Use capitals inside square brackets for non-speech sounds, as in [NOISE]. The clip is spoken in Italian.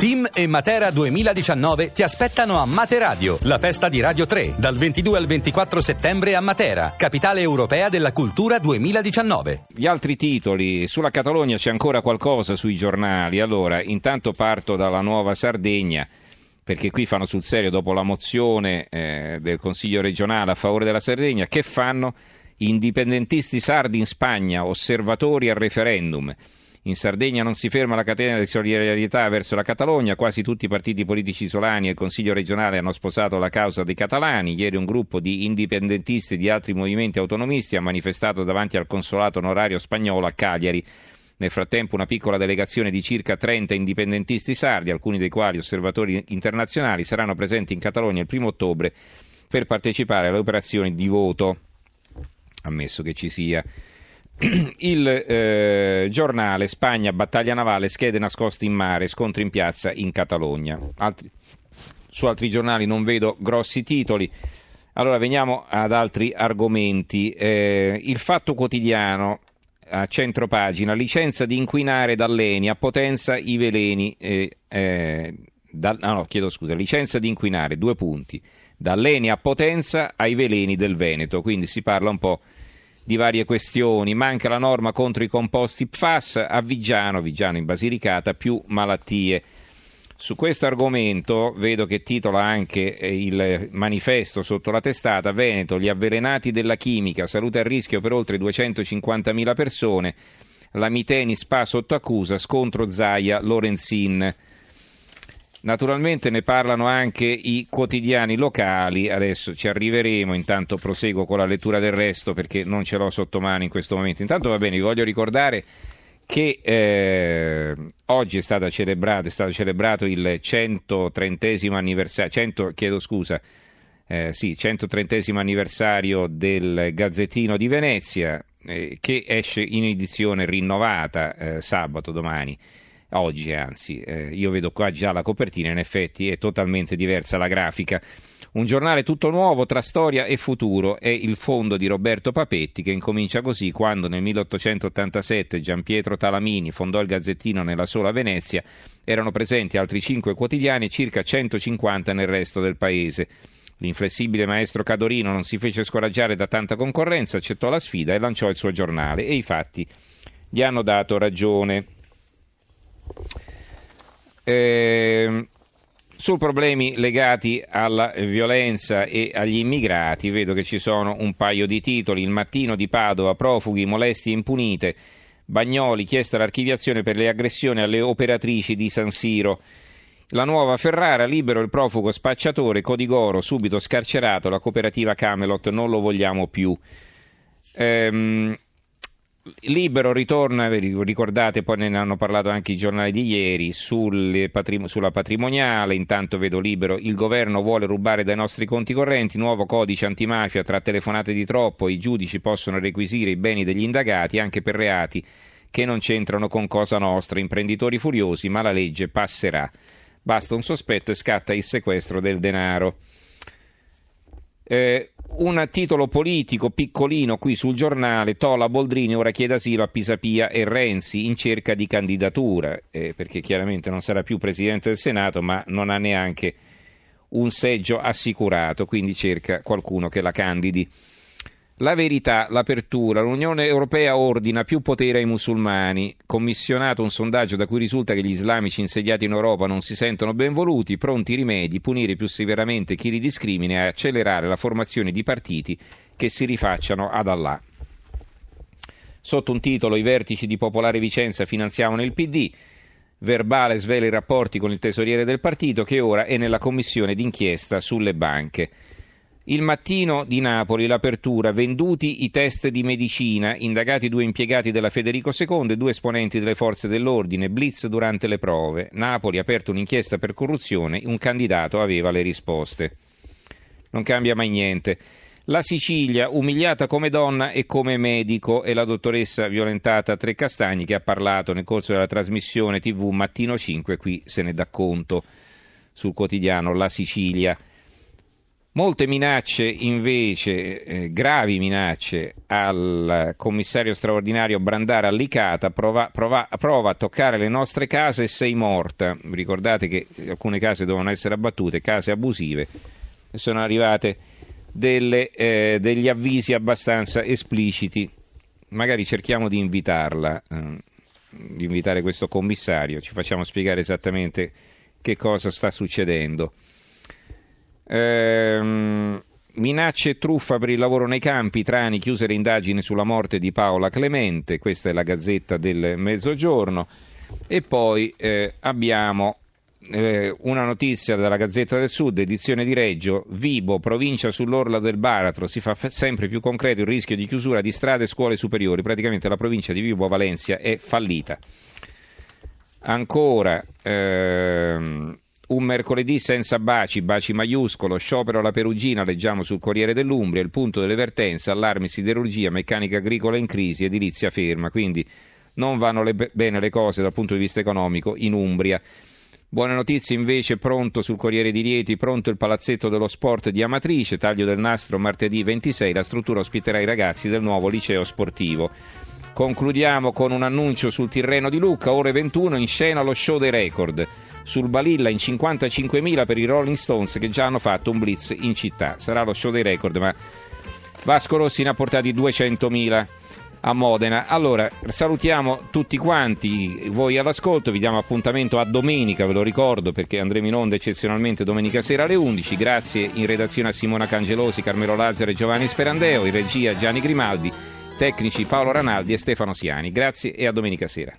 Team e Matera 2019 ti aspettano a Materadio, la festa di Radio 3, dal 22 al 24 settembre a Matera, capitale europea della cultura 2019. Gli altri titoli, sulla Catalogna c'è ancora qualcosa sui giornali, allora intanto parto dalla Nuova Sardegna perché qui fanno sul serio dopo la mozione eh, del Consiglio regionale a favore della Sardegna, che fanno indipendentisti sardi in Spagna, osservatori al referendum. In Sardegna non si ferma la catena di solidarietà verso la Catalogna, quasi tutti i partiti politici isolani e il Consiglio regionale hanno sposato la causa dei catalani. Ieri un gruppo di indipendentisti di altri movimenti autonomisti ha manifestato davanti al consolato onorario spagnolo a Cagliari. Nel frattempo una piccola delegazione di circa 30 indipendentisti sardi, alcuni dei quali osservatori internazionali, saranno presenti in Catalogna il primo ottobre per partecipare alle operazioni di voto, ammesso che ci sia [CLEARS THROAT] il eh, giornale Spagna, battaglia navale, schede nascoste in mare, scontri in piazza in Catalogna. Altri, su altri giornali non vedo grossi titoli. Allora veniamo ad altri argomenti. Eh, il Fatto Quotidiano a centro pagina, licenza di inquinare dall'Eni a Potenza i veleni. Eh, eh, da, ah no, chiedo scusa, licenza di inquinare, due punti. Dall'Eni a Potenza ai veleni del Veneto, quindi si parla un po' di varie questioni. Manca la norma contro i composti PFAS a Vigiano, Vigiano in Basilicata, più malattie. Su questo argomento vedo che titola anche eh, il manifesto sotto la testata Veneto, gli avvelenati della chimica, salute a rischio per oltre 250.000 persone, la Miteni spa sotto accusa, scontro Zaia Lorenzin. Naturalmente ne parlano anche i quotidiani locali, adesso ci arriveremo, intanto proseguo con la lettura del resto perché non ce l'ho sotto mano in questo momento. Intanto va bene, vi voglio ricordare che eh, oggi è, stato celebrato, è stato celebrato il 130 anniversario, 100, chiedo scusa, eh, sì, 130 anniversario del Gazzettino di Venezia eh, che esce in edizione rinnovata eh, sabato domani oggi anzi, eh, io vedo qua già la copertina, in effetti è totalmente diversa la grafica. Un giornale tutto nuovo tra storia e futuro è il fondo di Roberto Papetti che incomincia così quando nel 1887 Giampietro Talamini fondò il Gazzettino nella sola Venezia, erano presenti altri cinque quotidiani e circa 150 nel resto del paese. L'inflessibile maestro Cadorino non si fece scoraggiare da tanta concorrenza, accettò la sfida e lanciò il suo giornale e i fatti gli hanno dato ragione. Eh, su problemi legati alla violenza e agli immigrati, vedo che ci sono un paio di titoli. Il mattino di Padova, profughi, molestie impunite. Bagnoli, chiesta l'archiviazione per le aggressioni alle operatrici di San Siro. La nuova Ferrara, libero il profugo spacciatore, Codigoro, subito scarcerato, la cooperativa Camelot, non lo vogliamo più. Ehm, Libero ritorna, ricordate, poi ne hanno parlato anche i giornali di ieri, patrim- sulla patrimoniale, intanto vedo libero, il governo vuole rubare dai nostri conti correnti, nuovo codice antimafia, tra telefonate di troppo i giudici possono requisire i beni degli indagati anche per reati che non c'entrano con Cosa Nostra, imprenditori furiosi, ma la legge passerà. Basta un sospetto e scatta il sequestro del denaro. Eh, un titolo politico piccolino qui sul giornale, Tola Boldrini ora chiede asilo a Pisapia e Renzi in cerca di candidatura, eh, perché chiaramente non sarà più Presidente del Senato, ma non ha neanche un seggio assicurato, quindi cerca qualcuno che la candidi. La verità, l'apertura, l'Unione Europea ordina più potere ai musulmani, commissionato un sondaggio da cui risulta che gli islamici insediati in Europa non si sentono ben voluti, pronti rimedi, punire più severamente chi li discrimina e accelerare la formazione di partiti che si rifacciano ad Allah. Sotto un titolo I vertici di Popolare Vicenza finanziavano il PD, verbale svela i rapporti con il tesoriere del partito che ora è nella commissione d'inchiesta sulle banche. Il mattino di Napoli, l'apertura, venduti i test di medicina, indagati due impiegati della Federico II e due esponenti delle forze dell'ordine, blitz durante le prove. Napoli ha aperto un'inchiesta per corruzione, un candidato aveva le risposte. Non cambia mai niente. La Sicilia, umiliata come donna e come medico, e la dottoressa violentata Treccastagni che ha parlato nel corso della trasmissione TV Mattino 5, qui se ne dà conto sul quotidiano La Sicilia. Molte minacce invece, eh, gravi minacce al commissario straordinario Brandara Allicata, prova, prova, prova, a toccare le nostre case e sei morta. Ricordate che alcune case dovevano essere abbattute, case abusive, sono arrivate delle, eh, degli avvisi abbastanza espliciti. Magari cerchiamo di invitarla, eh, di invitare questo commissario, ci facciamo spiegare esattamente che cosa sta succedendo. Ehm, minacce e truffa per il lavoro nei campi, Trani chiuse le indagini sulla morte di Paola Clemente, questa è la gazzetta del Mezzogiorno. E poi eh, abbiamo eh, una notizia dalla Gazzetta del Sud, edizione di Reggio, Vibo, provincia sull'orla del Baratro, si fa f- sempre più concreto il rischio di chiusura di strade e scuole superiori, praticamente la provincia di Vibo Valencia è fallita. Ancora, ehm, un mercoledì senza baci, baci maiuscolo, sciopero alla Perugina, leggiamo sul Corriere dell'Umbria, il punto delle vertenze, allarmi siderurgia, meccanica agricola in crisi, edilizia ferma, quindi non vanno le, bene le cose dal punto di vista economico in Umbria. Buone notizie invece, pronto sul Corriere di Rieti, pronto il palazzetto dello sport di Amatrice, taglio del nastro martedì 26, la struttura ospiterà i ragazzi del nuovo liceo sportivo. Concludiamo con un annuncio sul Tirreno di Lucca, ore 21, in scena lo show dei record sul Balilla in 55.000 per i Rolling Stones che già hanno fatto un blitz in città. Sarà lo show dei record, ma Vasco Rossi ne ha portati 200.000 a Modena. Allora, salutiamo tutti quanti voi all'ascolto, vi diamo appuntamento a domenica, ve lo ricordo perché andremo in onda eccezionalmente domenica sera alle 11. Grazie in redazione a Simona Cangelosi, Carmelo Lazzaro e Giovanni Sperandeo, in regia Gianni Grimaldi, tecnici Paolo Ranaldi e Stefano Siani. Grazie e a domenica sera.